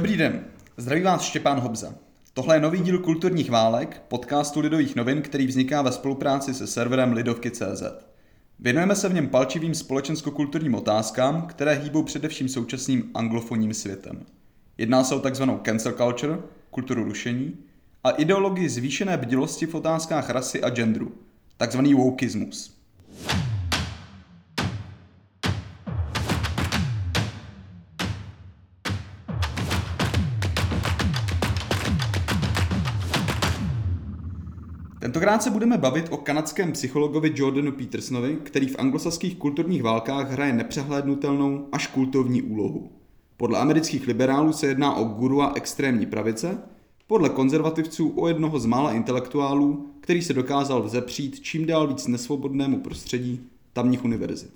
Dobrý den, zdraví vás Štěpán Hobza. Tohle je nový díl Kulturních válek, podcastu Lidových novin, který vzniká ve spolupráci se serverem Lidovky.cz. Věnujeme se v něm palčivým společensko-kulturním otázkám, které hýbou především současným anglofonním světem. Jedná se o takzvanou cancel culture, kulturu rušení, a ideologii zvýšené bdilosti v otázkách rasy a genderu, takzvaný wokeismus. Tentokrát se budeme bavit o kanadském psychologovi Jordanu Petersonovi, který v anglosaských kulturních válkách hraje nepřehlédnutelnou až kultovní úlohu. Podle amerických liberálů se jedná o guru a extrémní pravice, podle konzervativců o jednoho z mála intelektuálů, který se dokázal vzepřít čím dál víc nesvobodnému prostředí tamních univerzit.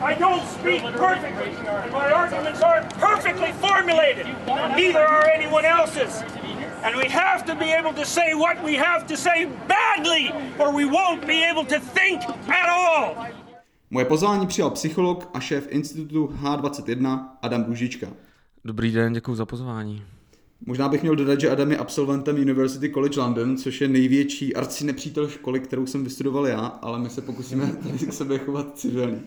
I don't speak perfectly, my arguments aren't perfectly formulated. Neither are anyone else's. And we have to be able to say what we have to say badly, or we won't be able to think at all. Moje pozvání přijal psycholog a šéf institutu H21 Adam Růžička. Dobrý den, děkuji za pozvání. Možná bych měl dodat, že Adam je absolventem University College London, což je největší arci nepřítel školy, kterou jsem vystudoval já, ale my se pokusíme tady k sobě chovat civilně.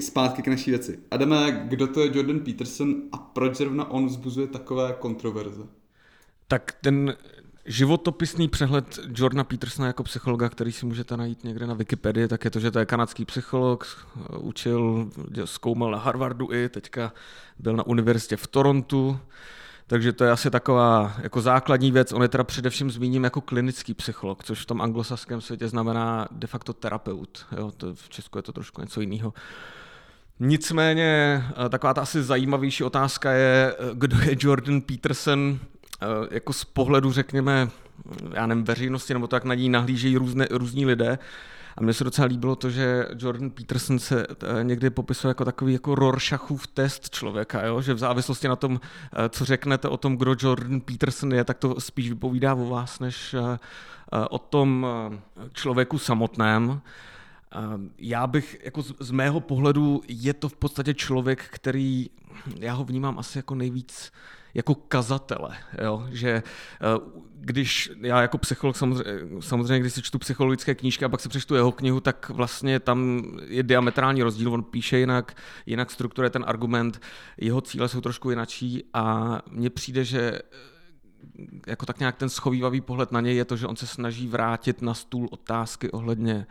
Zpátky k naší věci. Adame, kdo to je Jordan Peterson a proč zrovna on vzbuzuje takové kontroverze? Tak ten životopisný přehled Jordana Petersona jako psychologa, který si můžete najít někde na Wikipedii, tak je to, že to je kanadský psycholog, učil, zkoumal na Harvardu i, teďka byl na univerzitě v Torontu, takže to je asi taková jako základní věc. On je teda především zmíním jako klinický psycholog, což v tom anglosaském světě znamená de facto terapeut. Jo, to v Česku je to trošku něco jiného. Nicméně taková ta asi zajímavější otázka je, kdo je Jordan Peterson Eh, jako z pohledu, řekněme, já nevím, veřejnosti, nebo to, jak na ní nahlížejí různé, různí lidé. A mně se docela líbilo to, že Jordan Peterson se eh, někdy popisuje jako takový jako Rorschachův test člověka, jo? že v závislosti na tom, eh, co řeknete o tom, kdo Jordan Peterson je, tak to spíš vypovídá o vás, než o tom člověku samotném. Já bych, jako z mého pohledu, je to v podstatě člověk, který, já ho vnímám asi jako nejvíc jako kazatele, jo? že eh, když já jako psycholog samozřejmě, samozřejmě, když si čtu psychologické knížky a pak si přečtu jeho knihu, tak vlastně tam je diametrální rozdíl, on píše jinak, jinak strukturuje ten argument, jeho cíle jsou trošku jinačí a mně přijde, že eh, jako tak nějak ten schovývavý pohled na něj je to, že on se snaží vrátit na stůl otázky ohledně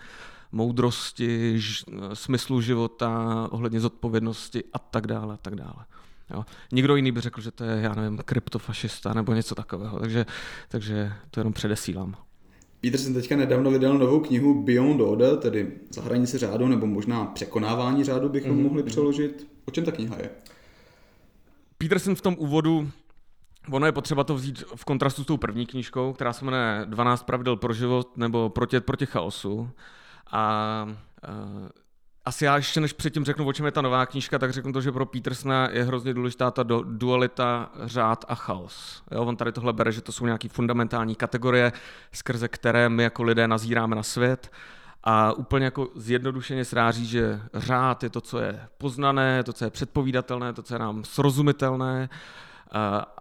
moudrosti, ž, smyslu života, ohledně zodpovědnosti a tak dále, a tak dále. Jo. Nikdo jiný by řekl, že to je, já nevím, kryptofašista nebo něco takového, takže, takže to jenom předesílám. jsem teďka nedávno vydal novou knihu Beyond Order, tedy za hranice řádu, nebo možná překonávání řádu bychom mm-hmm. mohli přeložit. O čem ta kniha je? Peterson v tom úvodu Ono je potřeba to vzít v kontrastu s tou první knížkou, která se jmenuje 12 pravidel pro život nebo Proti, proti chaosu. A asi já ještě než předtím řeknu, o čem je ta nová knížka, tak řeknu to, že pro Petersona je hrozně důležitá ta dualita řád a chaos. Jo, on tady tohle bere, že to jsou nějaké fundamentální kategorie, skrze které my jako lidé nazíráme na svět. A úplně jako zjednodušeně sráží, že řád je to, co je poznané, to, co je předpovídatelné, to, co je nám srozumitelné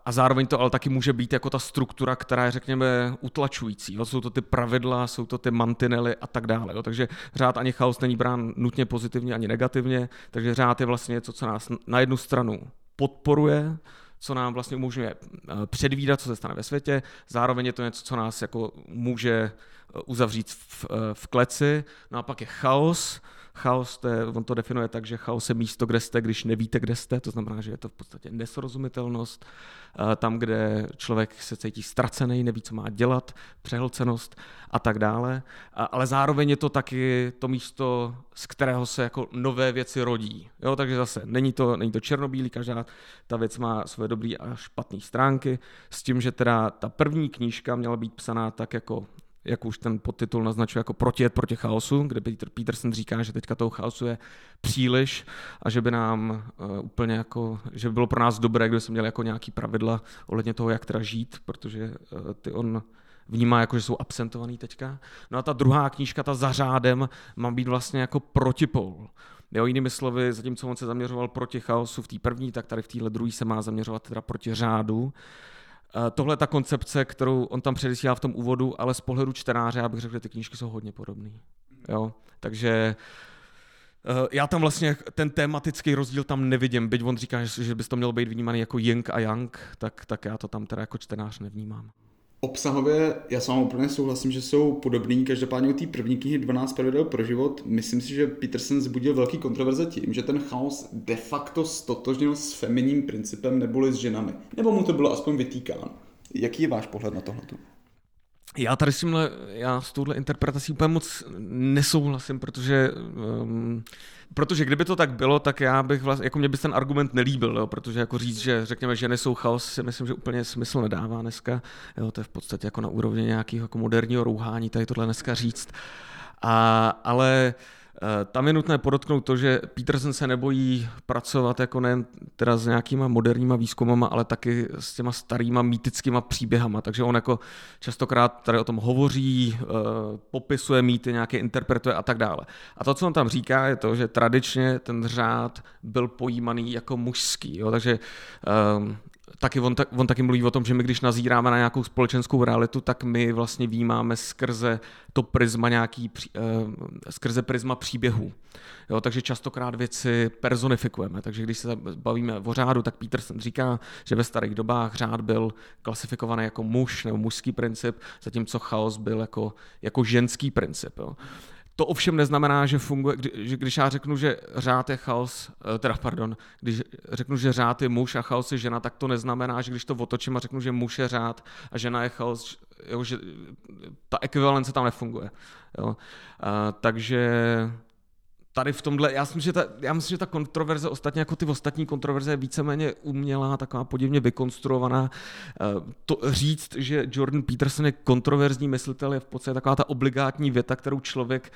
a zároveň to ale taky může být jako ta struktura, která je, řekněme, utlačující. Jo? Jsou to ty pravidla, jsou to ty mantinely a tak dále. Jo? Takže řád ani chaos není brán nutně pozitivně ani negativně, takže řád je vlastně něco, co nás na jednu stranu podporuje, co nám vlastně umožňuje eh, předvídat, co se stane ve světě, zároveň je to něco, co nás jako může eh, uzavřít v, eh, v kleci, no a pak je chaos, Chaos, to je, on to definuje tak, že chaos je místo, kde jste, když nevíte, kde jste, to znamená, že je to v podstatě nesrozumitelnost, tam, kde člověk se cítí ztracený, neví, co má dělat, přehlcenost a tak dále, ale zároveň je to taky to místo, z kterého se jako nové věci rodí. Jo, takže zase není to, není to černobílý, každá ta věc má svoje dobré a špatné stránky, s tím, že teda ta první knížka měla být psaná tak jako jak už ten podtitul naznačuje, jako protijet proti chaosu, kde Peter Peterson říká, že teďka toho chaosu je příliš a že by nám uh, úplně jako, že by bylo pro nás dobré, kdyby jsme měli jako nějaký pravidla ohledně toho, jak teda žít, protože uh, ty on vnímá jako, že jsou absentovaný teďka. No a ta druhá knížka, ta za řádem, má být vlastně jako protipol. Jo, jinými slovy, zatímco on se zaměřoval proti chaosu v té první, tak tady v téhle druhé se má zaměřovat teda proti řádu. Eh, tohle je ta koncepce, kterou on tam předesílá v tom úvodu, ale z pohledu čtenáře, já bych řekl, že ty knížky jsou hodně podobné. Jo? Takže eh, já tam vlastně ten tematický rozdíl tam nevidím, byť on říká, že bys to mělo být vnímaný jako Ying a Yang, tak, tak já to tam teda jako čtenář nevnímám. Obsahově já s vámi úplně souhlasím, že jsou podobný. Každopádně u té první knihy 12 pravidel pro život, myslím si, že Peterson zbudil velký kontroverze tím, že ten chaos de facto stotožnil s feminním principem neboli s ženami. Nebo mu to bylo aspoň vytýkáno. Jaký je váš pohled na tohle? Já tady s tímhle, já s touhle interpretací úplně moc nesouhlasím, protože um, protože kdyby to tak bylo, tak já bych vlastně, jako mě by ten argument nelíbil, jo, protože jako říct, že řekněme, ženy jsou chaos, si myslím, že úplně smysl nedává dneska, jo, to je v podstatě jako na úrovni nějakého jako moderního rouhání, tady tohle dneska říct. A, ale uh, tam je nutné podotknout to, že Peterson se nebojí pracovat jako nejen teda s nějakýma moderníma výzkumama, ale taky s těma starýma mýtickýma příběhama. Takže on jako častokrát tady o tom hovoří, eh, popisuje mýty, nějaké interpretuje a tak dále. A to, co on tam říká, je to, že tradičně ten řád byl pojímaný jako mužský. Jo? Takže um, taky on, on taky mluví o tom, že my když nazíráme na nějakou společenskou realitu, tak my vlastně výjímáme skrze to prisma nějaký, uh, skrze prisma příběhů. Jo, takže častokrát věci personifikujeme. Takže když se bavíme o řádu, tak Peterson říká, že ve starých dobách řád byl klasifikovaný jako muž nebo mužský princip, zatímco chaos byl jako, jako ženský princip. Jo. To ovšem neznamená, že funguje, že když já řeknu, že řád je chaos, eh, teda pardon, když řeknu, že řád je muž a chaos je žena, tak to neznamená, že když to otočím a řeknu, že muž je řád a žena je chaos, jo, že ta ekvivalence tam nefunguje. Jo. A, eh, takže tady v tomhle, já myslím, že ta, já myslím, že ta kontroverze, ostatně jako ty ostatní kontroverze, je víceméně umělá, taková podivně vykonstruovaná. Eh, to říct, že Jordan Peterson je kontroverzní myslitel, je v podstatě taková ta obligátní věta, kterou člověk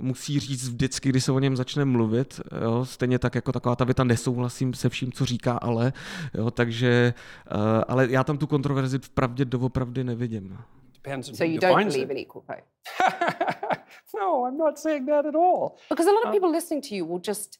musí říct vždycky, když se o něm začne mluvit. Jo? Stejně tak jako taková ta věta nesouhlasím se vším, co říká, ale. Jo? Takže, uh, ale já tam tu kontroverzi v pravdě doopravdy nevidím. So you don't believe in equal pay? no, I'm not saying that at all. Because a lot of um, people listening to you will just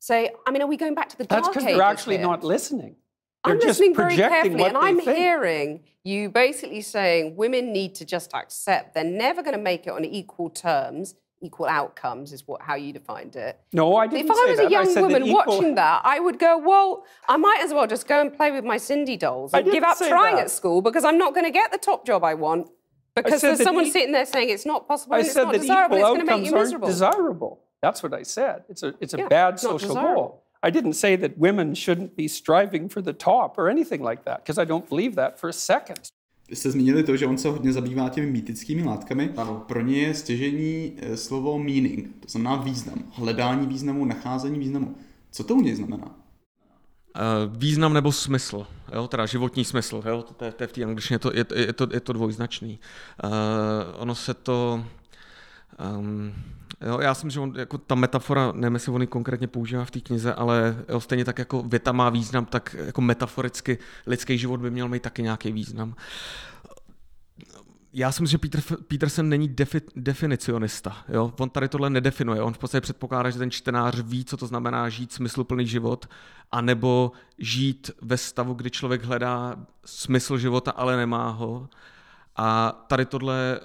say, I mean, are we going back to the dark That's because they're actually here? not listening. They're I'm listening very carefully, and I'm think. hearing you basically saying women need to just accept they're never going to make it on equal terms. Equal outcomes is what how you defined it. No, I didn't. If I was that. a young woman that watching that, I would go, "Well, I might as well just go and play with my Cindy dolls and give up trying that. at school because I'm not going to get the top job I want because there's someone e- sitting there saying it's not possible I and it's not desirable. It's going to make you miserable. desirable. That's what I said. It's a, it's a yeah, bad social goal. I didn't say that women shouldn't be striving for the top or anything like that, because I don't believe that for a second. Vy jste zmínili to, že on se hodně zabývá těmi mýtickými látkami. Ano. Pro ně je stěžení eh, slovo meaning, to znamená význam, hledání významu, nacházení významu. Co to u něj znamená? Uh, význam nebo smysl, jo, teda životní smysl, jo, to, je, to je v té angličtině, to, je, je, to, je to dvojznačný. Uh, ono se to, um, jo, já si myslím, že on, jako ta metafora, nevím, jestli on ji konkrétně používá v té knize, ale jo, stejně tak jako věta má význam, tak jako metaforicky lidský život by měl mít taky nějaký význam já si myslím, že Peter, Peterson není defi, definicionista. Jo? On tady tohle nedefinuje. On v podstatě předpokládá, že ten čtenář ví, co to znamená žít smysluplný život, anebo žít ve stavu, kdy člověk hledá smysl života, ale nemá ho. A tady tohle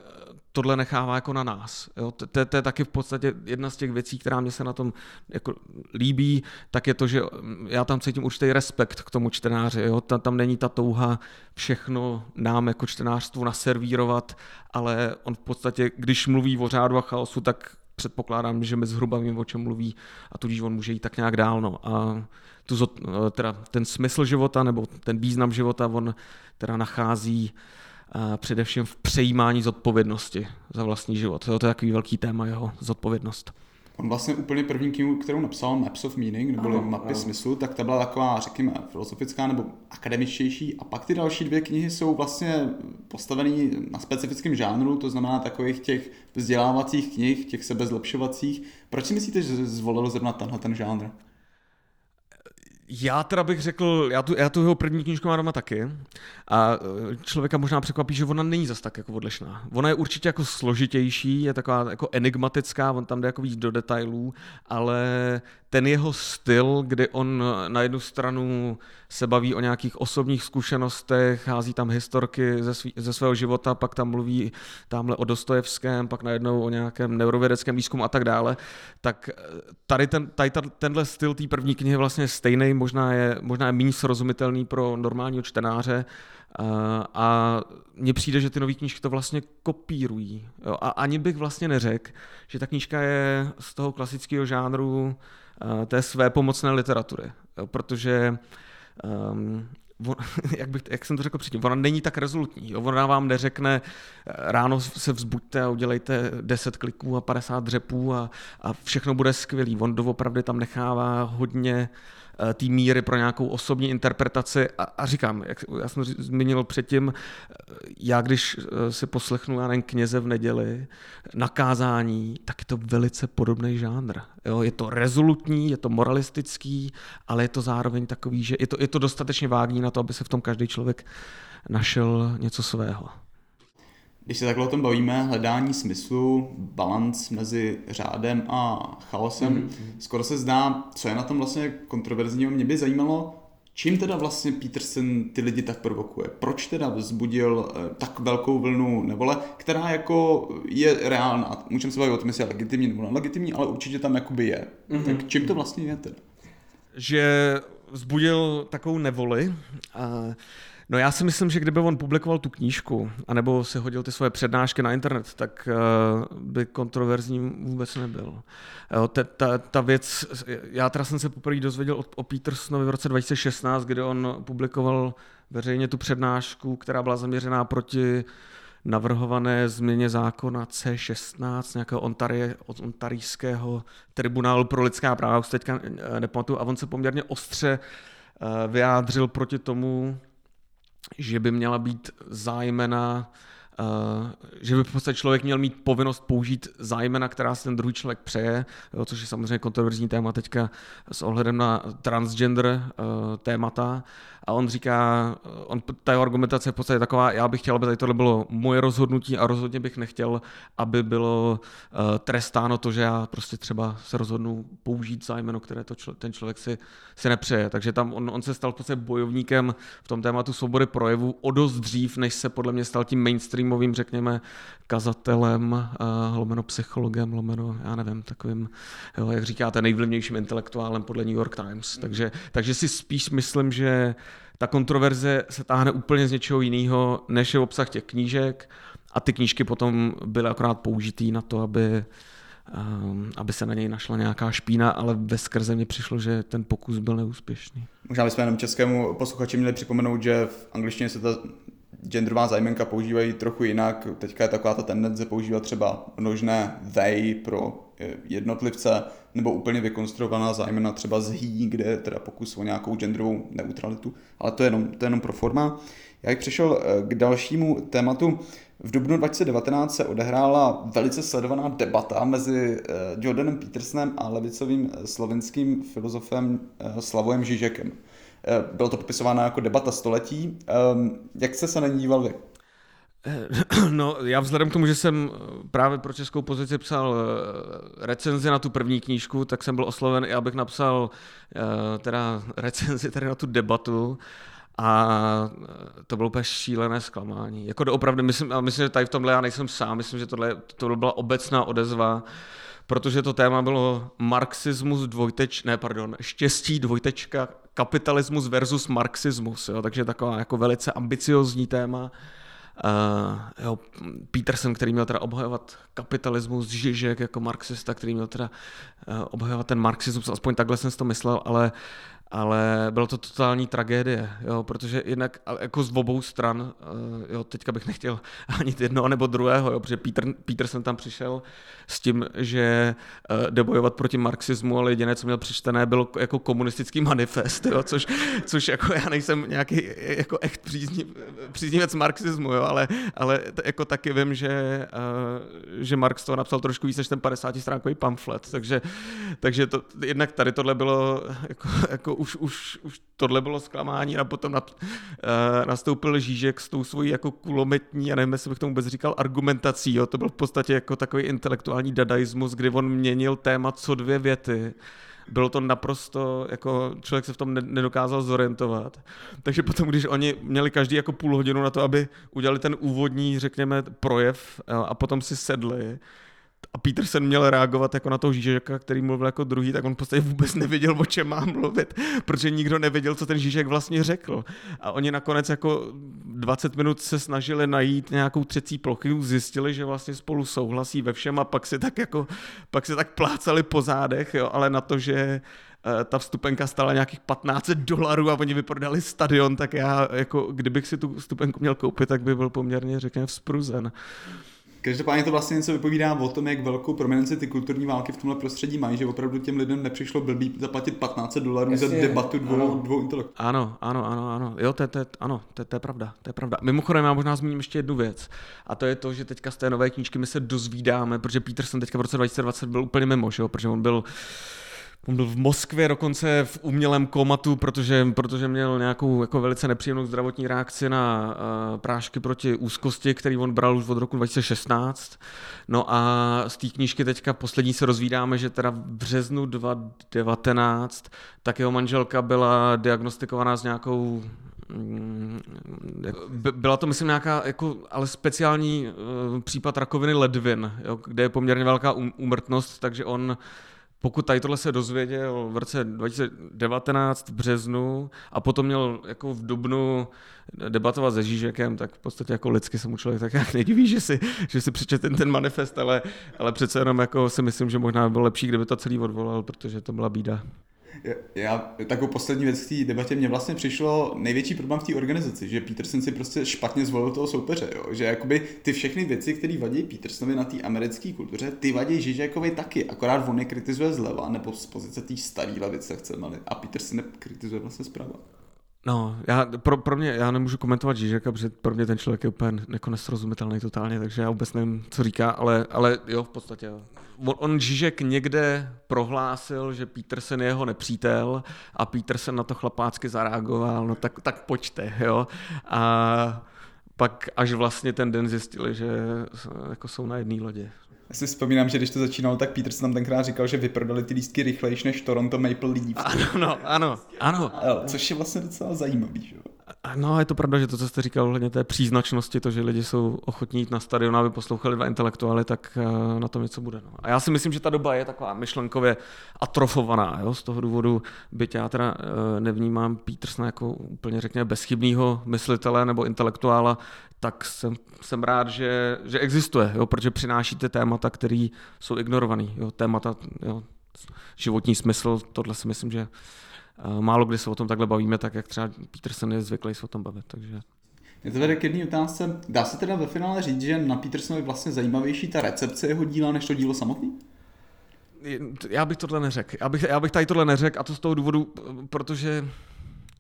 tohle nechává jako na nás. Jo? To, to, je taky v podstatě jedna z těch věcí, která mě se na tom jako líbí, tak je to, že já tam cítím určitý respekt k tomu čtenáři. Jo? Tam, tam není ta touha všechno nám jako čtenářstvu naservírovat, ale on v podstatě, když mluví o řádu a chaosu, tak předpokládám, že mi zhruba vím, o čem mluví a tudíž on může jít tak nějak dál. No. A tu, teda ten smysl života nebo ten význam života on teda nachází především v přejímání zodpovědnosti za vlastní život. To je takový velký téma jeho zodpovědnost. On vlastně úplně první knihu, kterou napsal, Maps of Meaning, nebo ano, mapy ano. smyslu, tak ta byla taková, řekněme, filozofická nebo akademičtější. A pak ty další dvě knihy jsou vlastně postavené na specifickém žánru, to znamená takových těch vzdělávacích knih, těch sebezlepšovacích. Proč si myslíte, že zvolil zrovna tenhle ten žánr? Já teda bych řekl, já tu, já tu jeho první knížku mám doma taky a e, člověka možná překvapí, že ona není zas tak jako odlišná. Ona je určitě jako složitější, je taková jako enigmatická, on tam jde jako víc do detailů, ale ten jeho styl, kdy on na jednu stranu se baví o nějakých osobních zkušenostech, hází tam historky ze, svý, ze svého života, pak tam mluví tamhle o Dostojevském, pak najednou o nějakém neurovědeckém výzkumu a tak dále, tak eh, tady, ten, tady tenhle styl té první knihy vlastně stejný, možná je, možná je méně srozumitelný pro normálního čtenáře, eh, a mně přijde, že ty nové knížky to vlastně kopírují. Jo? A ani bych vlastně neřekl, že ta knížka je z toho klasického žánru Eh, té své pomocné literatury, protože um, on, jak, bych, jak jsem to řekl předtím, ona není tak rezolutní. Jo? Ona vám neřekne, eh, ráno se vzbuďte a udělejte 10 kliků a 50 dřepů a, a všechno bude skvělý. On doopravdy tam nechává hodně té míry pro nějakou osobní interpretaci. A, a říkám, jak já jsem zmínil předtím, eh, já když eh, si poslechnu, já nevím, kněze v neděli, nakázání, tak je to velice podobný žánr. Jo, je to rezolutní, je to moralistický, ale je to zároveň takový, že je to, je to dostatečně vágní na to, aby se v tom každý člověk našel něco svého. Když se takhle o tom bavíme, hledání smyslu, balans mezi řádem a chaosem, mm-hmm. skoro se zdá, co je na tom vlastně kontroverzního. Mě by zajímalo, čím teda vlastně Peterson ty lidi tak provokuje? Proč teda vzbudil eh, tak velkou vlnu nevole, která jako je reálná? Můžeme se bavit o tom, jestli je legitimní nebo nelegitimní, ale určitě tam jakoby je. Mm-hmm. Tak čím to vlastně je teda? Že vzbudil takovou nevoli. A No já si myslím, že kdyby on publikoval tu knížku, anebo si hodil ty svoje přednášky na internet, tak uh, by kontroverzní vůbec nebyl. Ta, ta, ta věc, já teda jsem se poprvé dozvěděl o, o Petersonovi v roce 2016, kdy on publikoval veřejně tu přednášku, která byla zaměřená proti navrhované změně zákona C16, nějakého ontarie, ontarijského tribunálu pro lidská práva, už teďka eh, nepamatuju, a on se poměrně ostře eh, vyjádřil proti tomu, že by měla být zájmena, že by v podstatě člověk měl mít povinnost použít zájmena, která si ten druhý člověk přeje, což je samozřejmě kontroverzní téma teďka s ohledem na transgender uh, témata. A on říká, on, ta jeho argumentace je v podstatě taková, já bych chtěl, aby tady tohle bylo moje rozhodnutí a rozhodně bych nechtěl, aby bylo trestáno to, že já prostě třeba se rozhodnu použít zájmeno, které to člo, ten člověk si, si nepřeje. Takže tam on, on se stal v podstatě bojovníkem v tom tématu svobody projevu o dost dřív, než se podle mě stal tím mainstreamovým, řekněme, kazatelem, uh, lomeno psychologem, lomeno, já nevím, takovým, jo, jak říkáte, nejvlivnějším intelektuálem podle New York Times. Takže, takže si spíš myslím, že ta kontroverze se táhne úplně z něčeho jiného, než je obsah těch knížek a ty knížky potom byly akorát použitý na to, aby, um, aby se na něj našla nějaká špína, ale ve skrze mi přišlo, že ten pokus byl neúspěšný. Možná bychom jenom českému posluchači měli připomenout, že v angličtině se ta genderová zájmenka používají trochu jinak. Teďka je taková ta tendence používat třeba množné they pro eh, jednotlivce, nebo úplně vykonstruovaná zájmena třeba z he, kde je teda pokus o nějakou genderovou neutralitu, ale to je jenom, to je jenom pro forma. Já bych přešel eh, k dalšímu tématu. V dubnu 2019 se odehrála velice sledovaná debata mezi eh, Jordanem Petersonem a levicovým slovenským filozofem Slavojem Žižekem. Eh, bylo to popisováno jako debata století. Ehm, jak jste se na ní díval vy? Eh, no, já vzhledem k tomu, že jsem eh, právě pro českou pozici psal recenzi na tu první knížku, tak jsem byl osloven i abych napsal teda recenzi tady na tu debatu. A to bylo úplně šílené zklamání. Jako opravdu, myslím, a myslím, že tady v tomhle já nejsem sám, myslím, že tohle, to byla obecná odezva protože to téma bylo marxismus dvojteč, ne, pardon, štěstí dvojtečka, kapitalismus versus marxismus, jo, takže taková jako velice ambiciozní téma. Uh, jo, Peterson, který měl teda obhajovat kapitalismus, Žižek jako marxista, který měl teda uh, obhajovat ten marxismus, aspoň takhle jsem si to myslel, ale ale bylo to totální tragédie, jo, protože jinak jako z obou stran, eh, jo, teďka bych nechtěl ani jednoho nebo druhého, jo, protože Peter, Peterson tam přišel s tím, že uh, jde bojovat proti marxismu, ale jediné, co měl přečtené, bylo jako komunistický manifest, jo, což, což jako já nejsem nějaký jako echt přízniv, příznivec marxismu, jo, ale, ale jako taky vím, že, že Marx to napsal trošku víc než ten 50 stránkový pamflet, takže, takže to, jednak tady tohle bylo jako, jako už, už, už tohle bylo zklamání a potom na, uh, nastoupil Žížek s tou svojí jako kulometní, já nevím, jestli bych tomu vůbec říkal, argumentací, jo, to byl v podstatě jako takový intelektuální dadaismus, kdy on měnil téma co dvě věty bylo to naprosto, jako člověk se v tom nedokázal zorientovat. Takže potom, když oni měli každý jako půl hodinu na to, aby udělali ten úvodní, řekněme, projev a potom si sedli, a Peterson měl reagovat jako na toho Žížeka, který mluvil jako druhý, tak on v podstatě vůbec nevěděl, o čem má mluvit, protože nikdo nevěděl, co ten Žížek vlastně řekl. A oni nakonec jako 20 minut se snažili najít nějakou třecí plochu, zjistili, že vlastně spolu souhlasí ve všem a pak si tak jako, pak si tak plácali po zádech, jo, ale na to, že eh, ta vstupenka stála nějakých 15 dolarů a oni vyprodali stadion, tak já, jako, kdybych si tu vstupenku měl koupit, tak by byl poměrně, řekněme, vzpruzen. Každopádně to vlastně něco vypovídá o tom, jak velkou prominenci ty kulturní války v tomhle prostředí mají, že opravdu těm lidem nepřišlo blbý zaplatit 15 dolarů za debatu dvou, ano. dvou intelektů. Ano, ano, ano, ano. Jo, to, to, ano, to, to, je pravda, to je pravda. Mimochodem, já možná zmíním ještě jednu věc. A to je to, že teďka z té nové knížky my se dozvídáme, protože Peterson teďka v roce 2020 byl úplně mimo, že jo? protože on byl On byl v Moskvě dokonce v umělém komatu, protože, protože měl nějakou jako velice nepříjemnou zdravotní reakci na uh, prášky proti úzkosti, který on bral už od roku 2016. No a z té knížky teďka poslední se rozvídáme, že teda v březnu 2019 tak jeho manželka byla diagnostikovaná s nějakou mm, byla to, myslím, nějaká jako, ale speciální uh, případ rakoviny ledvin, jo, kde je poměrně velká úmrtnost, takže on pokud tady tohle se dozvěděl v roce 2019 v březnu a potom měl jako v dubnu debatovat se Žížekem, tak v podstatě jako lidsky se mu člověk tak jak nediví, že si, že si přečet ten, ten manifest, ale, ale přece jenom jako si myslím, že možná by bylo lepší, kdyby to celý odvolal, protože to byla bída. Já takovou poslední věc k té debatě, mně vlastně přišlo největší problém v té organizaci, že Peterson si prostě špatně zvolil toho soupeře, jo? že jakoby ty všechny věci, které vadí Petersonovi na té americké kultuře, ty vadí Žižekovi taky, akorát on je kritizuje zleva, nebo z pozice té staré levice chceme, a Peterson kritizuje vlastně zprava. No, já, pro, pro mě, já nemůžu komentovat Žižeka, protože pro mě ten člověk je úplně jako nesrozumitelný totálně, takže já vůbec nevím, co říká, ale, ale jo, v podstatě. On, on Žižek někde prohlásil, že Peterson je jeho nepřítel a Peterson na to chlapácky zareagoval, no tak, tak pojďte, jo. A pak až vlastně ten den zjistili, že jako jsou na jedné lodě. Já si vzpomínám, že když to začínalo, tak Peter se tam tenkrát říkal, že vyprodali ty lístky rychlejší než Toronto Maple Leafs. Ano, no, ano, ano. Což je vlastně docela zajímavý, že No, je to pravda, že to, co jste říkal ohledně té příznačnosti, to, že lidi jsou ochotní jít na stadion, aby poslouchali dva intelektuály, tak eh, na tom něco bude. No. A já si myslím, že ta doba je taková myšlenkově atrofovaná. Jo? Z toho důvodu, byť já teda eh, nevnímám Petersona jako úplně, řekněme, bezchybného myslitele nebo intelektuála, tak jsem, jsem rád, že, že existuje, jo? protože přinášíte témata, které jsou ignorované. Témata, jo? Životní smysl, tohle si myslím, že málo kdy se o tom takhle bavíme, tak jak třeba Peterson je zvyklý se o tom bavit. Takže je to vede k jedné otázce. Dá se teda ve finále říct, že na Petersonovi vlastně zajímavější ta recepce jeho díla, než to dílo samotný? Já bych tohle neřekl. Já bych, já bych tady tohle neřekl a to z toho důvodu, protože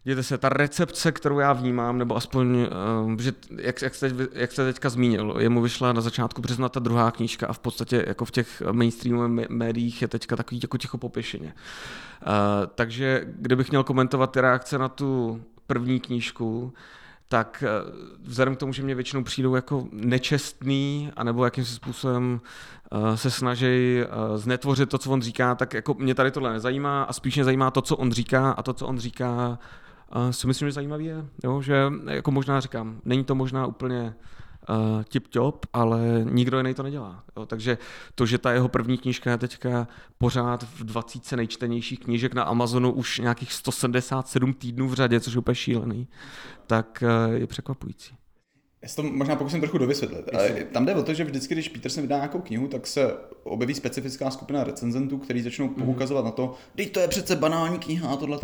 Dějte se, ta recepce, kterou já vnímám, nebo aspoň, uh, že jak, jak, jste, jak jste teďka zmínil, jemu vyšla na začátku března ta druhá knížka a v podstatě jako v těch mainstreamových médiích je teďka takový jako ticho popěšeně. Uh, takže kdybych měl komentovat ty reakce na tu první knížku, tak uh, vzhledem k tomu, že mě většinou přijdou jako nečestný, anebo jakým způsobem se snaží znetvořit to, co on říká, tak jako mě tady tohle nezajímá a spíš mě zajímá to, co on říká a to, co on říká, uh, si myslím, že zajímavý je, jo? že jako možná říkám, není to možná úplně uh, tip-top, ale nikdo jiný to nedělá. Jo? Takže to, že ta jeho první knížka je teďka pořád v 20 nejčtenějších knížek na Amazonu už nějakých 177 týdnů v řadě, což je úplně šílený, tak uh, je překvapující. Já si to možná pokusím trochu dovysvětlit. Ale tam jde o to, že vždycky, když Peterson vydá nějakou knihu, tak se objeví specifická skupina recenzentů, kteří začnou mhm. poukazovat mm. na to, že to je přece banální kniha a tohle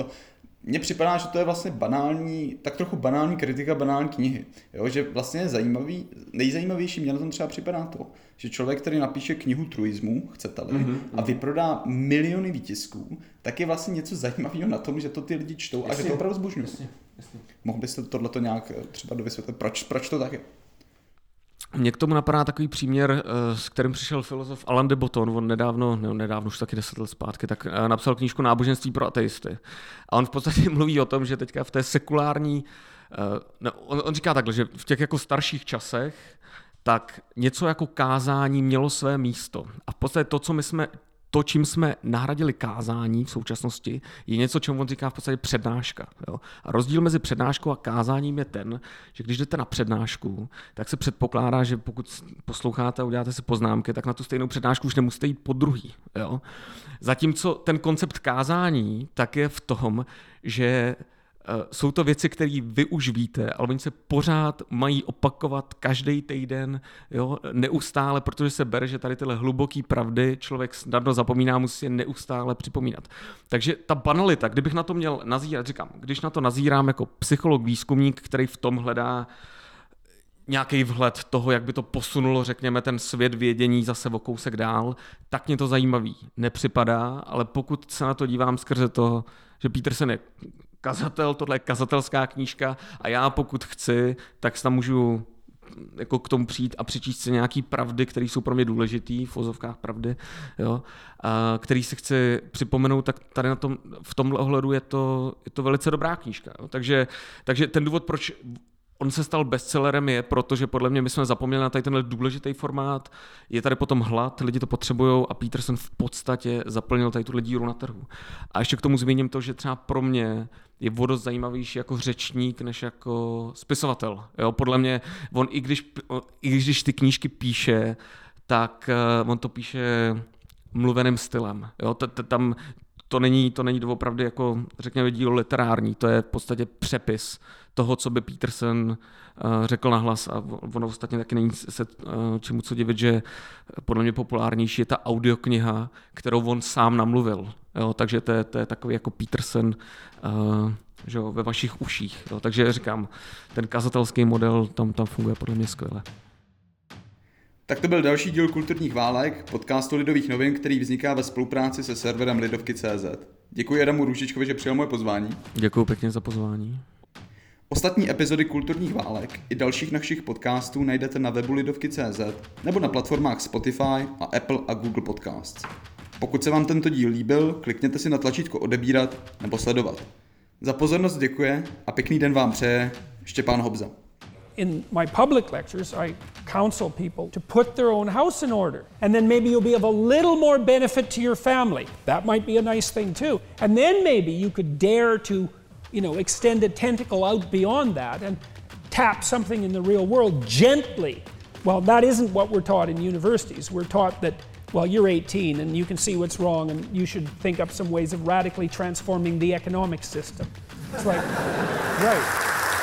mně připadá, že to je vlastně banální, tak trochu banální kritika banální knihy. Jo, že vlastně je zajímavý, nejzajímavější mě na tom třeba připadá to, že člověk, který napíše knihu truismu, chcete-li, mm-hmm. a vyprodá miliony výtisků, tak je vlastně něco zajímavého na tom, že to ty lidi čtou jasně, a že to opravdu zbožňují. Mohl byste tohleto nějak eh, třeba dovysvětlit, proč, proč to tak je? Mně k tomu napadá takový příměr, eh, s kterým přišel filozof Alain de Botton, on nedávno, ne, nedávno už taky deset let zpátky, tak eh, napsal knížku Náboženství pro ateisty. A on v podstatě mluví o tom, že teďka v té sekulární, no, on, on říká takhle, že v těch jako starších časech, tak něco jako kázání mělo své místo. A v podstatě to, co my jsme to, čím jsme nahradili kázání v současnosti, je něco, čemu on říká v podstatě přednáška. Jo? A rozdíl mezi přednáškou a kázáním je ten, že když jdete na přednášku, tak se předpokládá, že pokud posloucháte a uděláte si poznámky, tak na tu stejnou přednášku už nemusíte jít po druhý. Jo? Zatímco ten koncept kázání tak je v tom, že jsou to věci, které vy už víte, ale oni se pořád mají opakovat každý týden, jo, neustále, protože se bere, že tady tyhle hluboké pravdy člověk snadno zapomíná, musí je neustále připomínat. Takže ta banalita, kdybych na to měl nazírat, říkám, když na to nazírám jako psycholog, výzkumník, který v tom hledá nějaký vhled toho, jak by to posunulo, řekněme, ten svět vědění zase o kousek dál, tak mě to zajímavý nepřipadá, ale pokud se na to dívám skrze to, že Peterson je kazatel, tohle je kazatelská knížka a já pokud chci, tak tam můžu jako k tomu přijít a přečíst si nějaký pravdy, které jsou pro mě důležitý, v vozovkách pravdy, jo, a který si chci připomenout, tak tady na tom, v tomhle ohledu je to, je to velice dobrá knížka. Jo. Takže, takže ten důvod, proč on se stal bestsellerem je, protože podle mě my jsme zapomněli na tady tenhle důležitý formát, je tady potom hlad, lidi to potřebují a Peterson v podstatě zaplnil tady tuhle díru na trhu. A ještě k tomu zmíním to, že třeba pro mě je vodost zajímavější jako řečník, než jako spisovatel. Jo, podle mě, on i když, i když ty knížky píše, tak uh, on to píše mluveným stylem. Jo, t- t- tam to není, to není doopravdy jako, řekněme, dílo literární, to je v podstatě přepis toho, co by Peterson uh, řekl nahlas a ono ostatně taky není se uh, čemu co divit, že podle mě populárnější je ta audiokniha, kterou on sám namluvil. Jo, takže to je, to je takový jako Peterson uh, že jo, ve vašich uších. Jo. Takže říkám, ten kazatelský model tam, tam funguje podle mě skvěle. Tak to byl další díl Kulturních válek, podcastu Lidových novin, který vzniká ve spolupráci se serverem Lidovky.cz. Děkuji Adamu Růžičkovi, že přijal moje pozvání. Děkuji pěkně za pozvání. Ostatní epizody Kulturních válek i dalších našich podcastů najdete na webu Lidovky.cz nebo na platformách Spotify a Apple a Google Podcasts. Pokud se vám tento díl líbil, klikněte si na tlačítko odebírat nebo sledovat. Za pozornost děkuje a pěkný den vám přeje Štěpán Hobza. In my public lectures, I counsel people to put their own house in order. And then maybe you'll be of a little more benefit to your family. That might be a nice thing too. And then maybe you could dare to, you know, extend a tentacle out beyond that and tap something in the real world gently. Well, that isn't what we're taught in universities. We're taught that well, you're 18 and you can see what's wrong and you should think up some ways of radically transforming the economic system. It's like, right.